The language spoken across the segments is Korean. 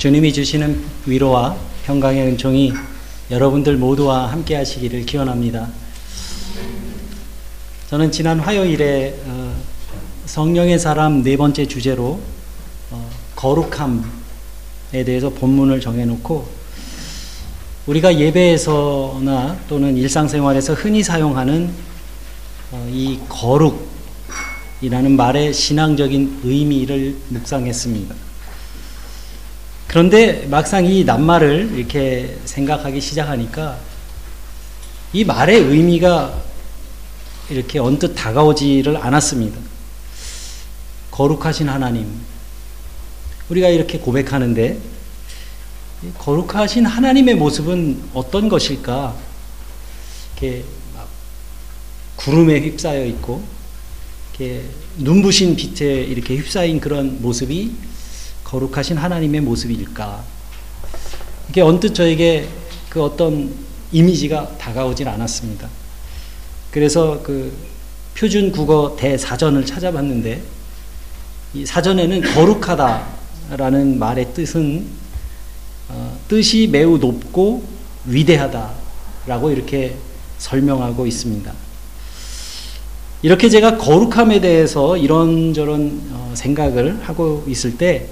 주님이 주시는 위로와 평강의 은총이 여러분들 모두와 함께 하시기를 기원합니다. 저는 지난 화요일에 어, 성령의 사람 네 번째 주제로 어, 거룩함에 대해서 본문을 정해놓고 우리가 예배에서나 또는 일상생활에서 흔히 사용하는 어, 이 거룩이라는 말의 신앙적인 의미를 묵상했습니다. 그런데 막상 이 낱말을 이렇게 생각하기 시작하니까 이 말의 의미가 이렇게 언뜻 다가오지를 않았습니다. 거룩하신 하나님. 우리가 이렇게 고백하는데, 거룩하신 하나님의 모습은 어떤 것일까? 이렇게 구름에 휩싸여 있고, 이렇게 눈부신 빛에 이렇게 휩싸인 그런 모습이 거룩하신 하나님의 모습일까? 이게 언뜻 저에게 그 어떤 이미지가 다가오질 않았습니다. 그래서 그 표준 국어 대사전을 찾아봤는데 이 사전에는 거룩하다라는 말의 뜻은 어, 뜻이 매우 높고 위대하다라고 이렇게 설명하고 있습니다. 이렇게 제가 거룩함에 대해서 이런저런 어, 생각을 하고 있을 때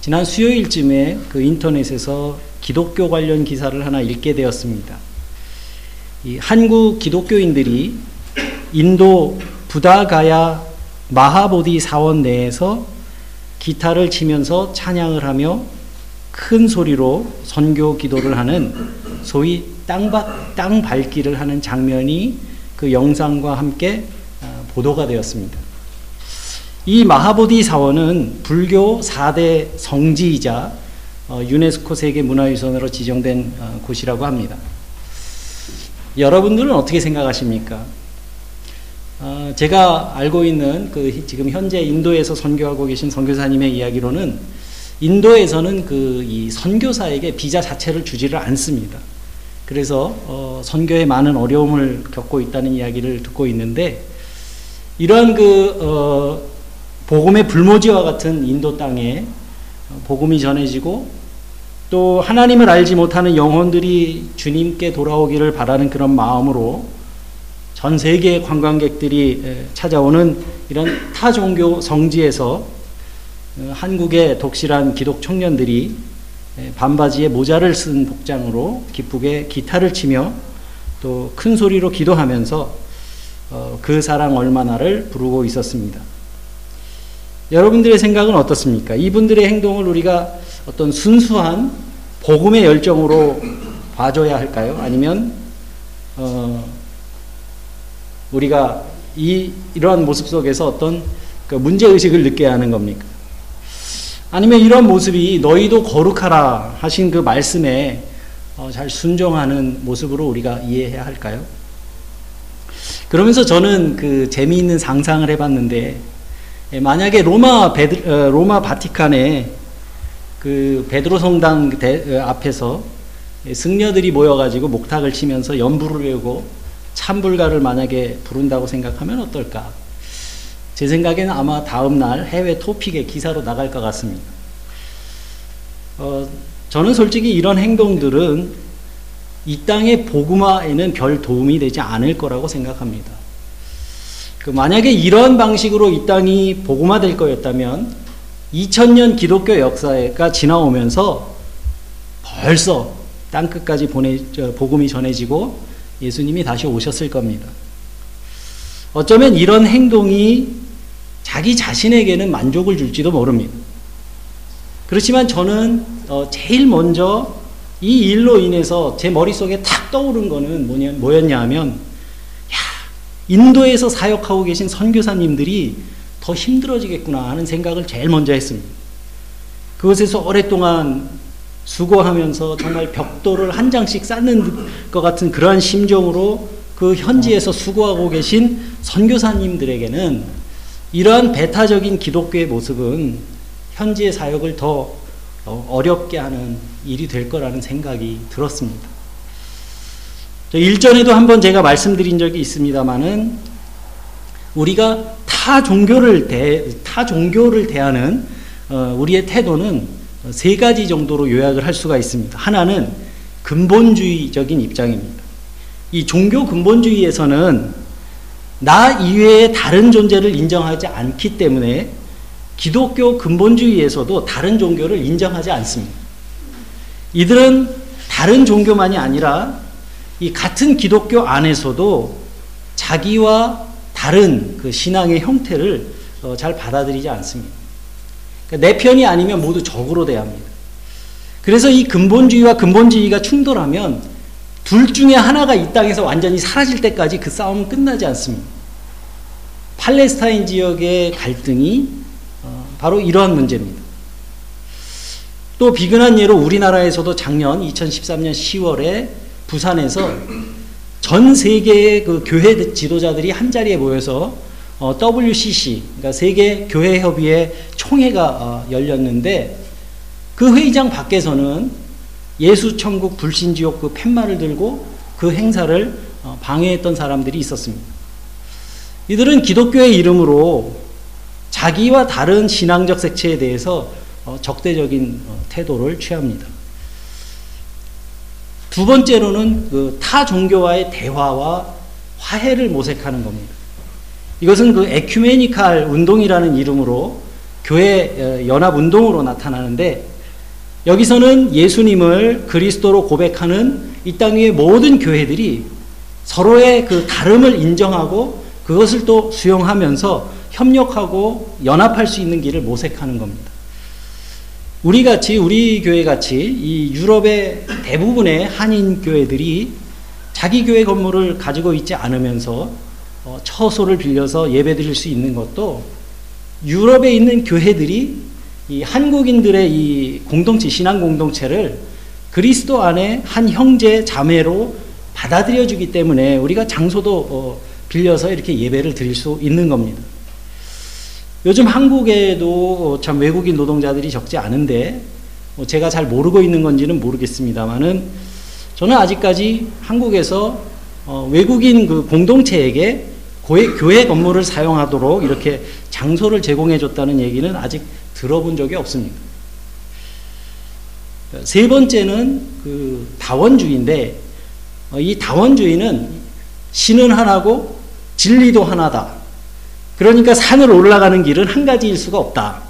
지난 수요일쯤에 그 인터넷에서 기독교 관련 기사를 하나 읽게 되었습니다. 한국 기독교인들이 인도 부다가야 마하보디 사원 내에서 기타를 치면서 찬양을 하며 큰 소리로 선교 기도를 하는 소위 땅밭, 땅 밟기를 하는 장면이 그 영상과 함께 어, 보도가 되었습니다. 이 마하보디 사원은 불교 4대 성지이자 어, 유네스코 세계 문화유산으로 지정된 어, 곳이라고 합니다. 여러분들은 어떻게 생각하십니까? 어, 제가 알고 있는 그 지금 현재 인도에서 선교하고 계신 선교사님의 이야기로는 인도에서는 그 이 선교사에게 비자 자체를 주지를 않습니다. 그래서 어, 선교에 많은 어려움을 겪고 있다는 이야기를 듣고 있는데 이러한 그 어, 복음의 불모지와 같은 인도 땅에 복음이 전해지고 또 하나님을 알지 못하는 영혼들이 주님께 돌아오기를 바라는 그런 마음으로 전 세계 관광객들이 찾아오는 이런 타 종교 성지에서 어, 한국의 독실한 기독 청년들이 반바지에 모자를 쓴 복장으로 기쁘게 기타를 치며 또 큰 소리로 기도하면서 어, 그 사랑 얼마나를 부르고 있었습니다. 여러분들의 생각은 어떻습니까? 이분들의 행동을 우리가 어떤 순수한 복음의 열정으로 봐줘야 할까요? 아니면 어, 우리가 이 이러한 모습 속에서 어떤 그 문제 의식을 느껴야 하는 겁니까? 아니면 이런 모습이 너희도 거룩하라 하신 그 말씀에 어, 잘 순종하는 모습으로 우리가 이해해야 할까요? 그러면서 저는 그 재미있는 상상을 해봤는데 예, 만약에 로마 베드, 어, 로마 바티칸에 그 베드로 성당 대, 어, 앞에서 승려들이 모여가지고 목탁을 치면서 연부를 외우고 참불가를 만약에 부른다고 생각하면 어떨까? 제 생각에는 아마 다음 날 해외 토픽의 기사로 나갈 것 같습니다. 어, 저는 솔직히 이런 행동들은 이 땅의 복음화에는 별 도움이 되지 않을 거라고 생각합니다. 그 만약에 이런 방식으로 이 땅이 복음화될 거였다면 2000년 기독교 역사가 지나오면서 벌써 땅 끝까지 보내 복음이 전해지고 예수님이 다시 오셨을 겁니다. 어쩌면 이런 행동이 자기 자신에게는 만족을 줄지도 모릅니다. 그렇지만 저는 어, 제일 먼저 이 일로 인해서 제 머릿속에 탁 떠오른 거는 뭐냐, 뭐였냐 하면 인도에서 사역하고 계신 선교사님들이 더 힘들어지겠구나 하는 생각을 제일 먼저 했습니다. 그것에서 오랫동안 수고하면서 정말 벽돌을 한 장씩 쌓는 것 같은 그러한 심정으로 그 현지에서 수고하고 계신 선교사님들에게는 이러한 배타적인 기독교의 모습은 현지의 사역을 더 어렵게 하는 일이 될 거라는 생각이 들었습니다. 일전에도 한번 제가 말씀드린 적이 있습니다만은 우리가 타 종교를 대, 타 종교를 대하는 어, 우리의 태도는 세 가지 정도로 요약을 할 수가 있습니다. 하나는 근본주의적인 입장입니다. 이 종교 근본주의에서는 나 이외의 다른 존재를 인정하지 않기 때문에 기독교 근본주의에서도 다른 종교를 인정하지 않습니다. 이들은 다른 종교만이 아니라 이 같은 기독교 안에서도 자기와 다른 그 신앙의 형태를 어, 잘 받아들이지 않습니다. 그러니까 내 편이 아니면 모두 적으로 대합니다. 그래서 이 근본주의와 근본주의가 충돌하면 둘 중에 하나가 이 땅에서 완전히 사라질 때까지 그 싸움은 끝나지 않습니다. 팔레스타인 지역의 갈등이 어, 바로 이러한 문제입니다. 또 비근한 예로 우리나라에서도 작년 2013년 10월에 부산에서 전 세계의 그 교회 지도자들이 한 자리에 모여서 어, WCC, 그러니까 세계 교회 협의회 총회가 어, 열렸는데 그 회의장 밖에서는 예수 천국 불신 지옥 그 팻말을 들고 그 행사를 어, 방해했던 사람들이 있었습니다. 이들은 기독교의 이름으로 자기와 다른 신앙적 색채에 대해서 어, 적대적인 어, 태도를 취합니다. 두 번째로는 그 타 종교와의 대화와 화해를 모색하는 겁니다. 이것은 그 에큐메니칼 운동이라는 이름으로 교회 연합 운동으로 나타나는데 여기서는 예수님을 그리스도로 고백하는 이 땅 위의 모든 교회들이 서로의 그 다름을 인정하고 그것을 또 수용하면서 협력하고 연합할 수 있는 길을 모색하는 겁니다. 우리 같이 우리 교회 같이 이 유럽의 대부분의 한인 교회들이 자기 교회 건물을 가지고 있지 않으면서 어, 처소를 빌려서 예배드릴 수 있는 것도 유럽에 있는 교회들이 이 한국인들의 이 공동체 신앙 공동체를 그리스도 안에 한 형제 자매로 받아들여 주기 때문에 우리가 장소도 어, 빌려서 이렇게 예배를 드릴 수 있는 겁니다. 요즘 한국에도 참 외국인 노동자들이 적지 않은데 뭐 제가 잘 모르고 있는 건지는 모르겠습니다만은 저는 아직까지 한국에서 어 외국인 그 공동체에게 교회, 건물을 사용하도록 이렇게 장소를 제공해 줬다는 얘기는 아직 들어본 적이 없습니다. 세 번째는 그 다원주의인데 어, 이 다원주의는 신은 하나고 진리도 하나다. 그러니까 산을 올라가는 길은 한 가지일 수가 없다.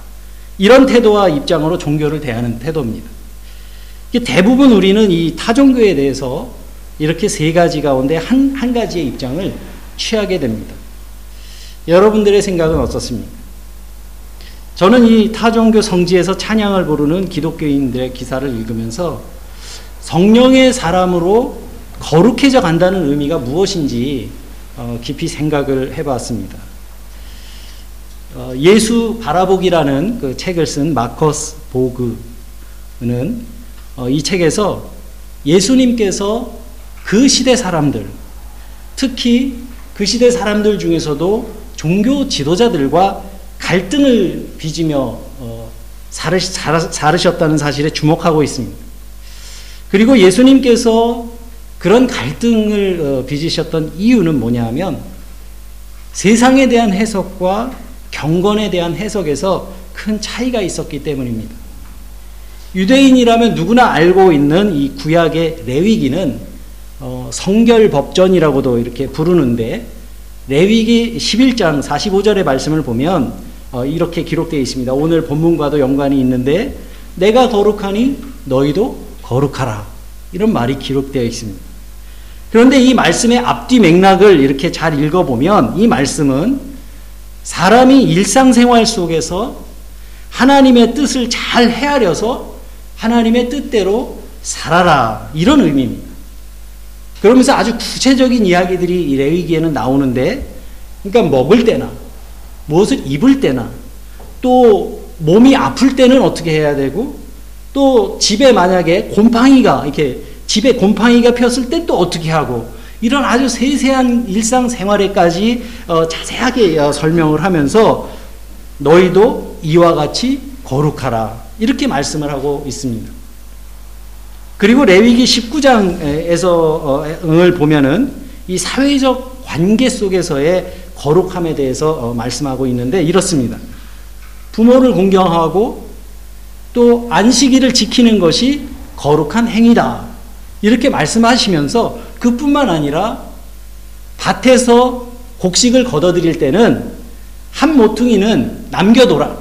이런 태도와 입장으로 종교를 대하는 태도입니다. 대부분 우리는 이 타종교에 대해서 이렇게 세 가지 가운데 한, 한 가지의 입장을 취하게 됩니다. 여러분들의 생각은 어떻습니까? 저는 이 타종교 성지에서 찬양을 부르는 기독교인들의 기사를 읽으면서 성령의 사람으로 거룩해져 간다는 의미가 무엇인지 어, 깊이 생각을 해봤습니다. 어, 예수 바라보기라는 그 책을 쓴 마커스 보그는 어, 이 책에서 예수님께서 그 시대 사람들, 특히 그 시대 사람들 중에서도 종교 지도자들과 갈등을 빚으며 어, 살으셨다는 사실에 주목하고 있습니다. 그리고 예수님께서 그런 갈등을 빚으셨던 이유는 뭐냐 하면 세상에 대한 해석과 경건에 대한 해석에서 큰 차이가 있었기 때문입니다. 유대인이라면 누구나 알고 있는 이 구약의 레위기는 어, 성결법전이라고도 이렇게 부르는데 레위기 11장 45절의 말씀을 보면 어, 이렇게 기록되어 있습니다. 오늘 본문과도 연관이 있는데 내가 거룩하니 너희도 거룩하라. 이런 말이 기록되어 있습니다. 그런데 이 말씀의 앞뒤 맥락을 이렇게 잘 읽어보면 이 말씀은 사람이 일상생활 속에서 하나님의 뜻을 잘 헤아려서 하나님의 뜻대로 살아라. 이런 의미입니다. 그러면서 아주 구체적인 이야기들이 레위기에는 나오는데, 그러니까 먹을 때나, 무엇을 입을 때나, 또 몸이 아플 때는 어떻게 해야 되고, 또 집에 만약에 곰팡이가, 이렇게 집에 곰팡이가 폈을 때 또 어떻게 하고, 이런 아주 세세한 일상생활에까지 어, 자세하게 어, 설명을 하면서 너희도 이와 같이 거룩하라 이렇게 말씀을 하고 있습니다. 그리고 레위기 19장에서 어, 을 보면은 이 사회적 관계 속에서의 거룩함에 대해서 어, 말씀하고 있는데 이렇습니다. 부모를 공경하고 또 안식일을 지키는 것이 거룩한 행위다. 이렇게 말씀하시면서 그뿐만 아니라 밭에서 곡식을 걷어들일 때는 한 모퉁이는 남겨둬라.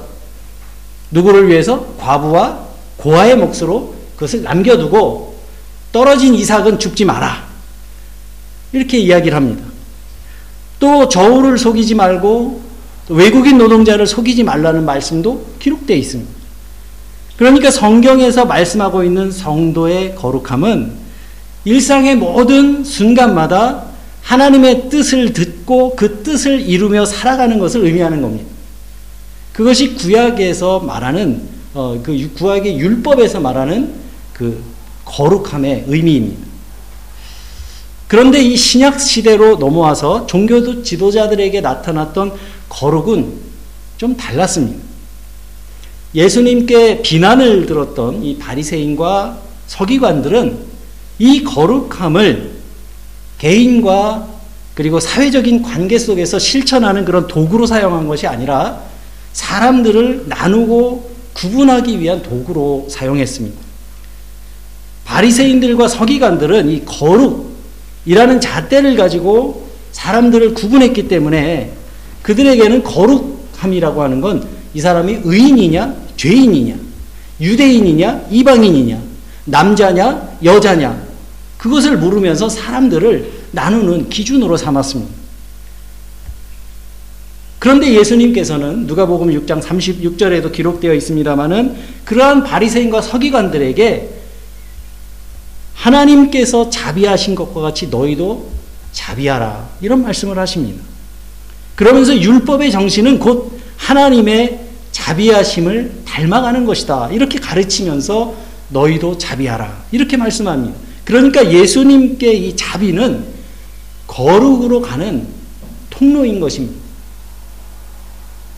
누구를 위해서? 과부와 고아의 몫으로 그것을 남겨두고 떨어진 이삭은 죽지 마라. 이렇게 이야기를 합니다. 또 저울을 속이지 말고 외국인 노동자를 속이지 말라는 말씀도 기록되어 있습니다. 그러니까 성경에서 말씀하고 있는 성도의 거룩함은 일상의 모든 순간마다 하나님의 뜻을 듣고 그 뜻을 이루며 살아가는 것을 의미하는 겁니다. 그것이 구약에서 말하는 어, 그 구약의 율법에서 말하는 그 거룩함의 의미입니다. 그런데 이 신약 시대로 넘어와서 종교 지도자들에게 나타났던 거룩은 좀 달랐습니다. 예수님께 비난을 들었던 이 바리새인과 서기관들은 이 거룩함을 개인과 그리고 사회적인 관계 속에서 실천하는 그런 도구로 사용한 것이 아니라 사람들을 나누고 구분하기 위한 도구로 사용했습니다. 바리새인들과 서기관들은 이 거룩이라는 잣대를 가지고 사람들을 구분했기 때문에 그들에게는 거룩함이라고 하는 건 이 사람이 의인이냐 죄인이냐 유대인이냐 이방인이냐 남자냐 여자냐 그것을 물으면서 사람들을 나누는 기준으로 삼았습니다. 그런데 예수님께서는 누가복음 6장 36절에도 기록되어 있습니다마는 그러한 바리새인과 서기관들에게 하나님께서 자비하신 것과 같이 너희도 자비하라 이런 말씀을 하십니다. 그러면서 율법의 정신은 곧 하나님의 자비하심을 닮아가는 것이다 이렇게 가르치면서 너희도 자비하라 이렇게 말씀합니다. 그러니까 예수님께 이 자비는 거룩으로 가는 통로인 것입니다.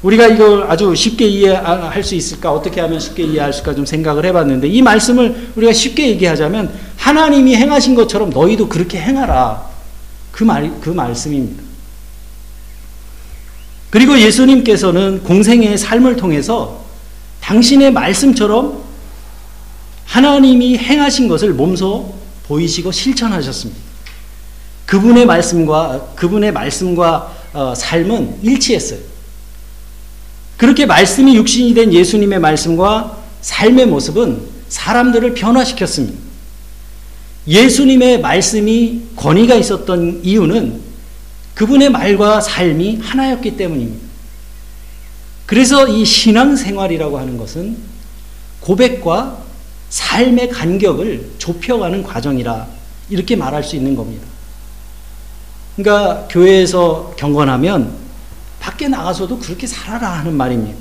우리가 이걸 아주 쉽게 이해할 수 있을까? 어떻게 하면 쉽게 이해할 수가 좀 생각을 해봤는데 이 말씀을 우리가 쉽게 얘기하자면 하나님이 행하신 것처럼 너희도 그렇게 행하라. 그 말, 그 말씀입니다. 그리고 예수님께서는 공생의 삶을 통해서 당신의 말씀처럼 하나님이 행하신 것을 몸소 보이시고 실천하셨습니다. 그분의 말씀과 그분의 말씀과 어, 삶은 일치했어요. 그렇게 말씀이 육신이 된 예수님의 말씀과 삶의 모습은 사람들을 변화시켰습니다. 예수님의 말씀이 권위가 있었던 이유는 그분의 말과 삶이 하나였기 때문입니다. 그래서 이 신앙생활이라고 하는 것은 고백과 삶의 간격을 좁혀가는 과정이라 이렇게 말할 수 있는 겁니다. 그러니까 교회에서 경건하면 밖에 나가서도 그렇게 살아라 하는 말입니다.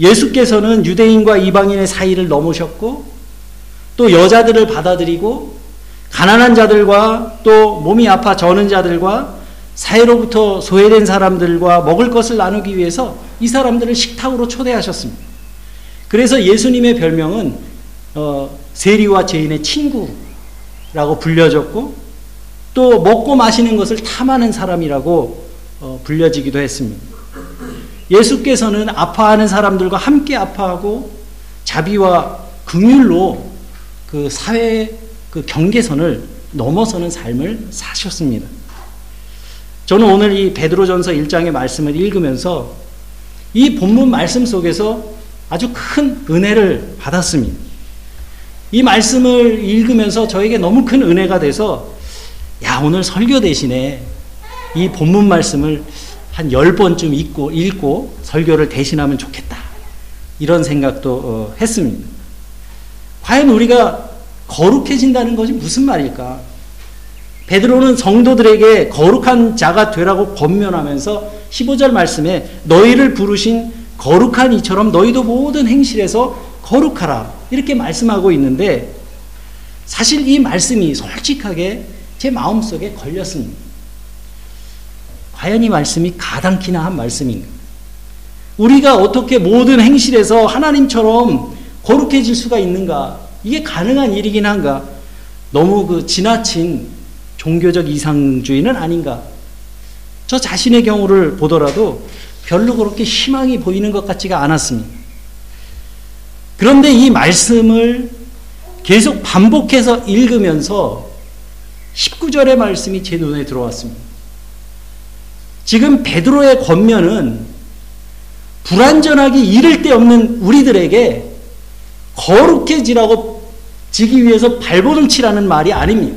예수께서는 유대인과 이방인의 사이를 넘으셨고 또 여자들을 받아들이고 가난한 자들과 또 몸이 아파 저는 자들과 사회로부터 소외된 사람들과 먹을 것을 나누기 위해서 이 사람들을 식탁으로 초대하셨습니다. 그래서 예수님의 별명은 어, 세리와 죄인의 친구라고 불려졌고 또 먹고 마시는 것을 탐하는 사람이라고 어, 불려지기도 했습니다. 예수께서는 아파하는 사람들과 함께 아파하고 자비와 긍휼로 그 사회 그 경계선을 넘어서는 삶을 사셨습니다. 저는 오늘 이 베드로전서 1장의 말씀을 읽으면서 이 본문 말씀 속에서 아주 큰 은혜를 받았습니다. 이 말씀을 읽으면서 저에게 너무 큰 은혜가 돼서 야 오늘 설교 대신에 이 본문 말씀을 한 열번쯤 읽고, 읽고 설교를 대신하면 좋겠다. 이런 생각도 어, 했습니다. 과연 우리가 거룩해진다는 것이 무슨 말일까? 베드로는 성도들에게 거룩한 자가 되라고 권면하면서 15절 말씀에 너희를 부르신 거룩한 이처럼 너희도 모든 행실에서 거룩하라. 이렇게 말씀하고 있는데 사실 이 말씀이 솔직하게 제 마음속에 걸렸습니다. 과연 이 말씀이 가당키나 한 말씀인가? 우리가 어떻게 모든 행실에서 하나님처럼 거룩해질 수가 있는가? 이게 가능한 일이긴 한가? 너무 그 지나친 종교적 이상주의는 아닌가? 저 자신의 경우를 보더라도 별로 그렇게 희망이 보이는 것 같지가 않았습니다. 그런데 이 말씀을 계속 반복해서 읽으면서 19절의 말씀이 제 눈에 들어왔습니다. 지금 베드로의 권면은 불완전하기 이를 데 없는 우리들에게 거룩해지라고 지기 위해서 발버둥 치라는 말이 아닙니다.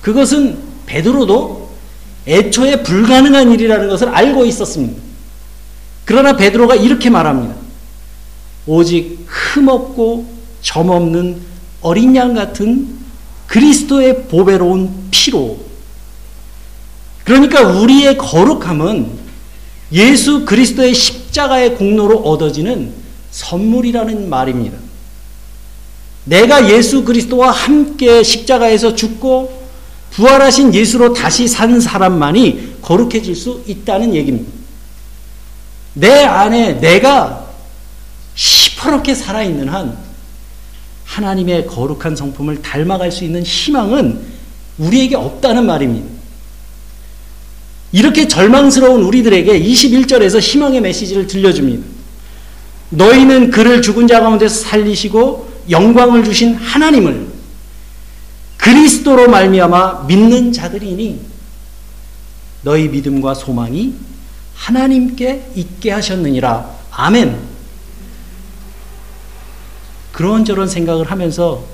그것은 베드로도 애초에 불가능한 일이라는 것을 알고 있었습니다. 그러나 베드로가 이렇게 말합니다. 오직 흠없고 점없는 어린 양 같은 그리스도의 보배로운 피로. 그러니까 우리의 거룩함은 예수 그리스도의 십자가의 공로로 얻어지는 선물이라는 말입니다. 내가 예수 그리스도와 함께 십자가에서 죽고 부활하신 예수로 다시 산 사람만이 거룩해질 수 있다는 얘기입니다. 내 안에 내가 시퍼렇게 살아있는 한 하나님의 거룩한 성품을 닮아갈 수 있는 희망은 우리에게 없다는 말입니다. 이렇게 절망스러운 우리들에게 21절에서 희망의 메시지를 들려줍니다. 너희는 그를 죽은 자 가운데서 살리시고 영광을 주신 하나님을 그리스도로 말미암아 믿는 자들이니 너희 믿음과 소망이 하나님께 있게 하셨느니라. 아멘. 그런저런 생각을 하면서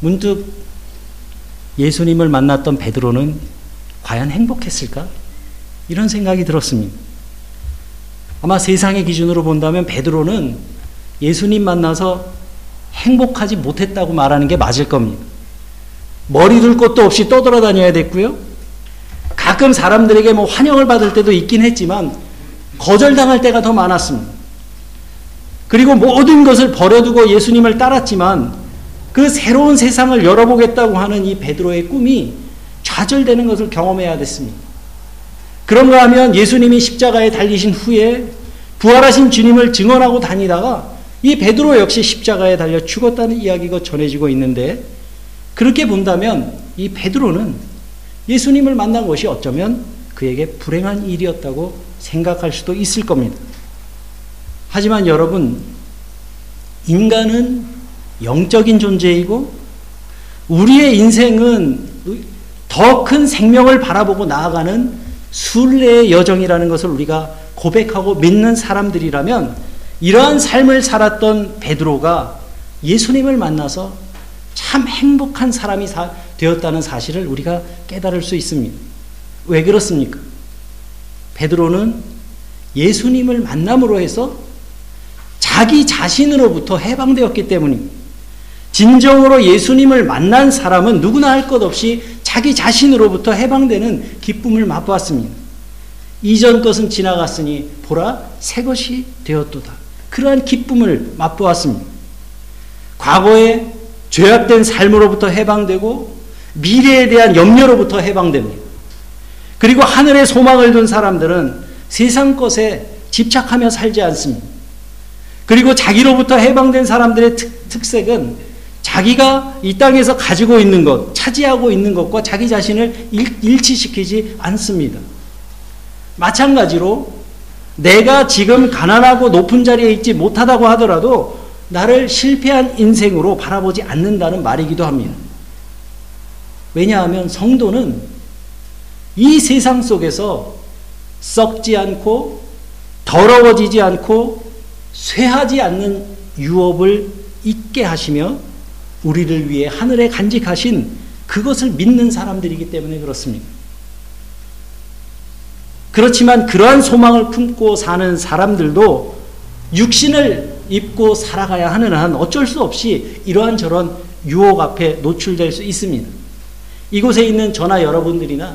문득 예수님을 만났던 베드로는 과연 행복했을까? 이런 생각이 들었습니다. 아마 세상의 기준으로 본다면 베드로는 예수님 만나서 행복하지 못했다고 말하는 게 맞을 겁니다. 머리 둘 곳도 없이 떠돌아다녀야 됐고요. 가끔 사람들에게 뭐 환영을 받을 때도 있긴 했지만 거절당할 때가 더 많았습니다. 그리고 모든 것을 버려두고 예수님을 따랐지만 그 새로운 세상을 열어보겠다고 하는 이 베드로의 꿈이 좌절되는 것을 경험해야 됐습니다. 그런가 하면 예수님이 십자가에 달리신 후에 부활하신 주님을 증언하고 다니다가 이 베드로 역시 십자가에 달려 죽었다는 이야기가 전해지고 있는데 그렇게 본다면 이 베드로는 예수님을 만난 것이 어쩌면 그에게 불행한 일이었다고 생각할 수도 있을 겁니다. 하지만 여러분, 인간은 영적인 존재이고 우리의 인생은 더 큰 생명을 바라보고 나아가는 순례의 여정이라는 것을 우리가 고백하고 믿는 사람들이라면 이러한 삶을 살았던 베드로가 예수님을 만나서 참 행복한 사람이 사, 되었다는 사실을 우리가 깨달을 수 있습니다. 왜 그렇습니까? 베드로는 예수님을 만남으로 해서 자기 자신으로부터 해방되었기 때문입니다. 진정으로 예수님을 만난 사람은 누구나 할 것 없이 자기 자신으로부터 해방되는 기쁨을 맛보았습니다. 이전 것은 지나갔으니 보라 새 것이 되었도다. 그러한 기쁨을 맛보았습니다. 과거에 죄악된 삶으로부터 해방되고 미래에 대한 염려로부터 해방됩니다. 그리고 하늘에 소망을 둔 사람들은 세상 것에 집착하며 살지 않습니다. 그리고 자기로부터 해방된 사람들의 특, 특색은 자기가 이 땅에서 가지고 있는 것, 차지하고 있는 것과 자기 자신을 일, 일치시키지 않습니다. 마찬가지로 내가 지금 가난하고 높은 자리에 있지 못하다고 하더라도 나를 실패한 인생으로 바라보지 않는다는 말이기도 합니다. 왜냐하면 성도는 이 세상 속에서 썩지 않고 더러워지지 않고 쇠하지 않는 유업을 잊게 하시며 우리를 위해 하늘에 간직하신 그것을 믿는 사람들이기 때문에 그렇습니다. 그렇지만 그러한 소망을 품고 사는 사람들도 육신을 입고 살아가야 하는 한 어쩔 수 없이 이러한 저런 유혹 앞에 노출될 수 있습니다. 이곳에 있는 저나 여러분들이나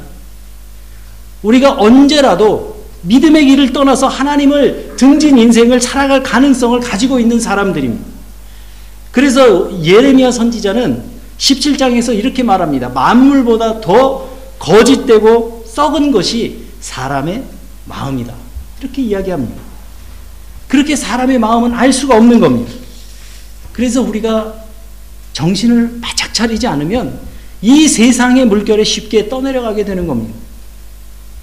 우리가 언제라도 믿음의 길을 떠나서 하나님을 등진 인생을 살아갈 가능성을 가지고 있는 사람들입니다. 그래서 예레미야 선지자는 17장에서 이렇게 말합니다. 만물보다 더 거짓되고 썩은 것이 사람의 마음이다. 이렇게 이야기합니다. 그렇게 사람의 마음은 알 수가 없는 겁니다. 그래서 우리가 정신을 바짝 차리지 않으면 이 세상의 물결에 쉽게 떠내려가게 되는 겁니다.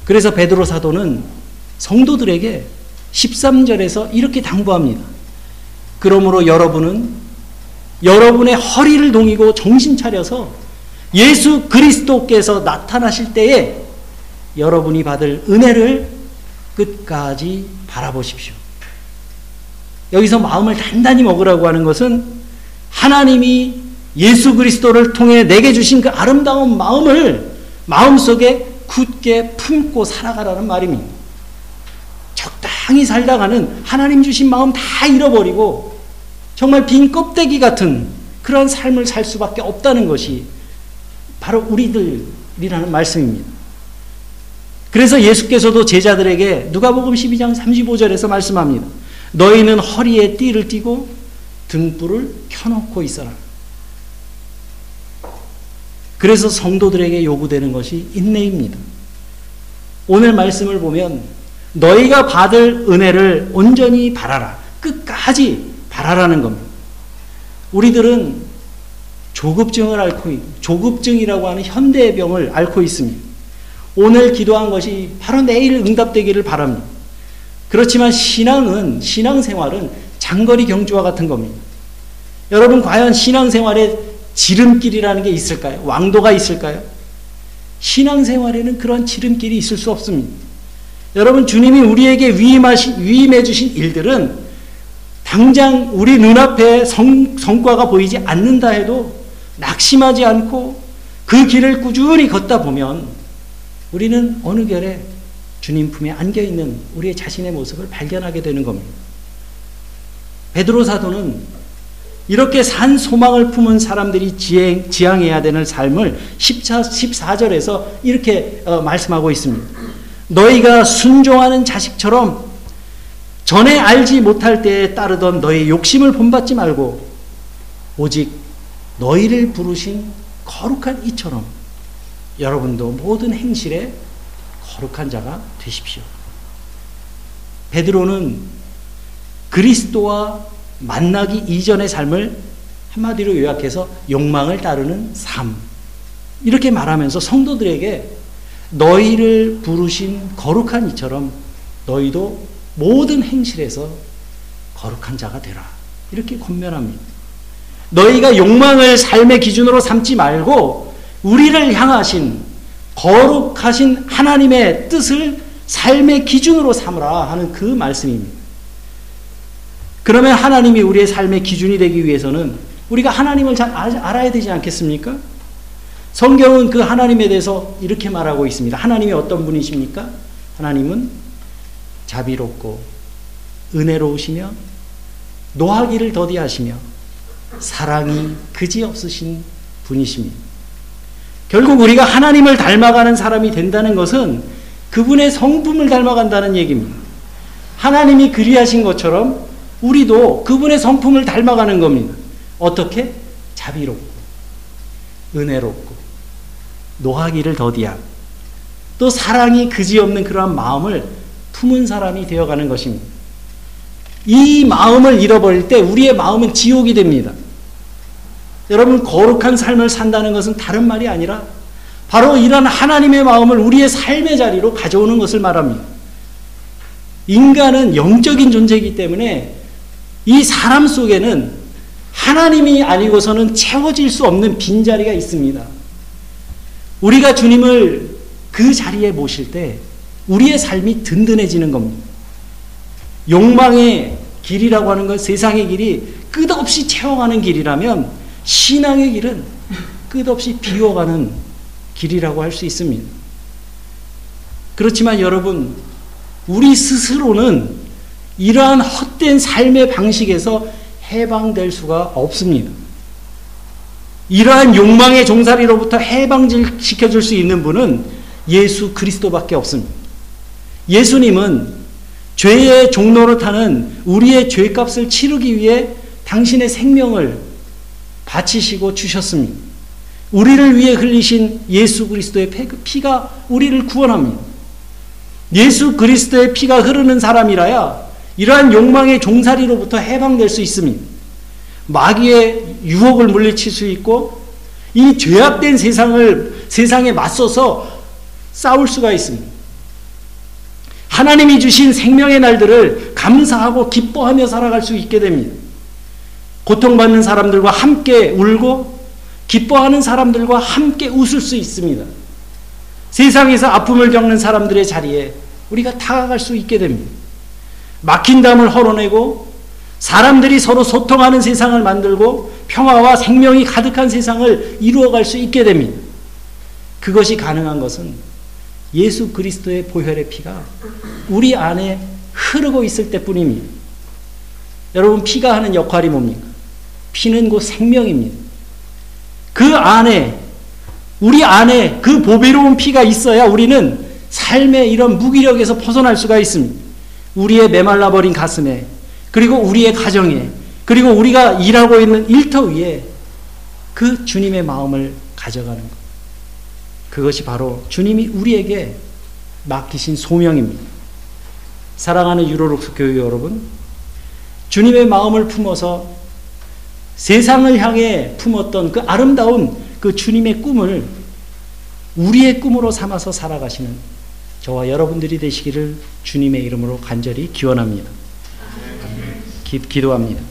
그래서 베드로 사도는 성도들에게 13절에서 이렇게 당부합니다. 그러므로 여러분은 여러분의 허리를 동이고 정신 차려서 예수 그리스도께서 나타나실 때에 여러분이 받을 은혜를 끝까지 바라보십시오. 여기서 마음을 단단히 먹으라고 하는 것은 하나님이 예수 그리스도를 통해 내게 주신 그 아름다운 마음을 마음속에 굳게 품고 살아가라는 말입니다. 적당히 살다가는 하나님 주신 마음 다 잃어버리고 정말 빈 껍데기 같은 그런 삶을 살 수밖에 없다는 것이 바로 우리들이라는 말씀입니다. 그래서 예수께서도 제자들에게 누가복음 12장 35절에서 말씀합니다. 너희는 허리에 띠를 띠고 등불을 켜놓고 있어라. 그래서 성도들에게 요구되는 것이 인내입니다. 오늘 말씀을 보면 너희가 받을 은혜를 온전히 바라라. 끝까지 바라라는 겁니다. 우리들은 조급증을 앓고 조급증이라고 하는 현대의 병을 앓고 있습니다. 오늘 기도한 것이 바로 내일 응답되기를 바랍니다. 그렇지만 신앙은 신앙생활은 장거리 경주와 같은 겁니다. 여러분 과연 신앙생활에 지름길이라는 게 있을까요? 왕도가 있을까요? 신앙생활에는 그런 지름길이 있을 수 없습니다. 여러분 주님이 우리에게 위임하신 위임해 주신 일들은 당장 우리 눈앞에 성, 성과가 보이지 않는다 해도 낙심하지 않고 그 길을 꾸준히 걷다 보면 우리는 어느 결에 주님 품에 안겨 있는 우리의 자신의 모습을 발견하게 되는 겁니다. 베드로 사도는 이렇게 산 소망을 품은 사람들이 지행, 지향해야 되는 삶을 14, 14절에서 이렇게 어, 말씀하고 있습니다. 너희가 순종하는 자식처럼 전에 알지 못할 때에 따르던 너희 욕심을 본받지 말고 오직 너희를 부르신 거룩한 이처럼 여러분도 모든 행실에 거룩한 자가 되십시오. 베드로는 그리스도와 만나기 이전의 삶을 한마디로 요약해서 욕망을 따르는 삶. 이렇게 말하면서 성도들에게 너희를 부르신 거룩한 이처럼 너희도 모든 행실에서 거룩한 자가 되라. 이렇게 권면합니다. 너희가 욕망을 삶의 기준으로 삼지 말고 우리를 향하신 거룩하신 하나님의 뜻을 삶의 기준으로 삼으라 하는 그 말씀입니다. 그러면 하나님이 우리의 삶의 기준이 되기 위해서는 우리가 하나님을 잘 알아야 되지 않겠습니까? 성경은 그 하나님에 대해서 이렇게 말하고 있습니다. 하나님이 어떤 분이십니까? 하나님은 자비롭고 은혜로우시며 노하기를 더디하시며 사랑이 그지없으신 분이십니다. 결국 우리가 하나님을 닮아가는 사람이 된다는 것은 그분의 성품을 닮아간다는 얘기입니다. 하나님이 그리하신 것처럼 우리도 그분의 성품을 닮아가는 겁니다. 어떻게? 자비롭고, 은혜롭고, 노하기를 더디한, 또 사랑이 그지없는 그러한 마음을 품은 사람이 되어가는 것입니다. 이 마음을 잃어버릴 때 우리의 마음은 지옥이 됩니다. 여러분, 거룩한 삶을 산다는 것은 다른 말이 아니라 바로 이런 하나님의 마음을 우리의 삶의 자리로 가져오는 것을 말합니다. 인간은 영적인 존재이기 때문에 이 사람 속에는 하나님이 아니고서는 채워질 수 없는 빈자리가 있습니다. 우리가 주님을 그 자리에 모실 때 우리의 삶이 든든해지는 겁니다. 욕망의 길이라고 하는 건 세상의 길이 끝없이 채워가는 길이라면 신앙의 길은 끝없이 비워가는 길이라고 할 수 있습니다. 그렇지만 여러분, 우리 스스로는 이러한 헛된 삶의 방식에서 해방될 수가 없습니다. 이러한 욕망의 종살이로부터 해방시켜 줄 수 있는 분은 예수 그리스도밖에 없습니다. 예수님은 죄의 종로를 타는 우리의 죄값을 치르기 위해 당신의 생명을 바치시고 주셨습니다. 우리를 위해 흘리신 예수 그리스도의 피가 우리를 구원합니다. 예수 그리스도의 피가 흐르는 사람이라야 이러한 욕망의 종살이로부터 해방될 수 있습니다. 마귀의 유혹을 물리칠 수 있고 이 죄악된 세상을 세상에 맞서서 싸울 수가 있습니다. 하나님이 주신 생명의 날들을 감사하고 기뻐하며 살아갈 수 있게 됩니다. 고통받는 사람들과 함께 울고 기뻐하는 사람들과 함께 웃을 수 있습니다. 세상에서 아픔을 겪는 사람들의 자리에 우리가 다가갈 수 있게 됩니다. 막힌 담을 헐어내고 사람들이 서로 소통하는 세상을 만들고 평화와 생명이 가득한 세상을 이루어갈 수 있게 됩니다. 그것이 가능한 것은 예수 그리스도의 보혈의 피가 우리 안에 흐르고 있을 때뿐입니다. 여러분 피가 하는 역할이 뭡니까? 피는 곧 생명입니다. 그 안에 우리 안에 그 보배로운 피가 있어야 우리는 삶의 이런 무기력에서 벗어날 수가 있습니다. 우리의 메말라 버린 가슴에 그리고 우리의 가정에 그리고 우리가 일하고 있는 일터 위에 그 주님의 마음을 가져가는 것. 그것이 바로 주님이 우리에게 맡기신 소명입니다. 사랑하는 유로룩스 교회 여러분, 주님의 마음을 품어서 세상을 향해 품었던 그 아름다운 그 주님의 꿈을 우리의 꿈으로 삼아서 살아가시는 저와 여러분들이 되시기를 주님의 이름으로 간절히 기원합니다. 기, 기도합니다.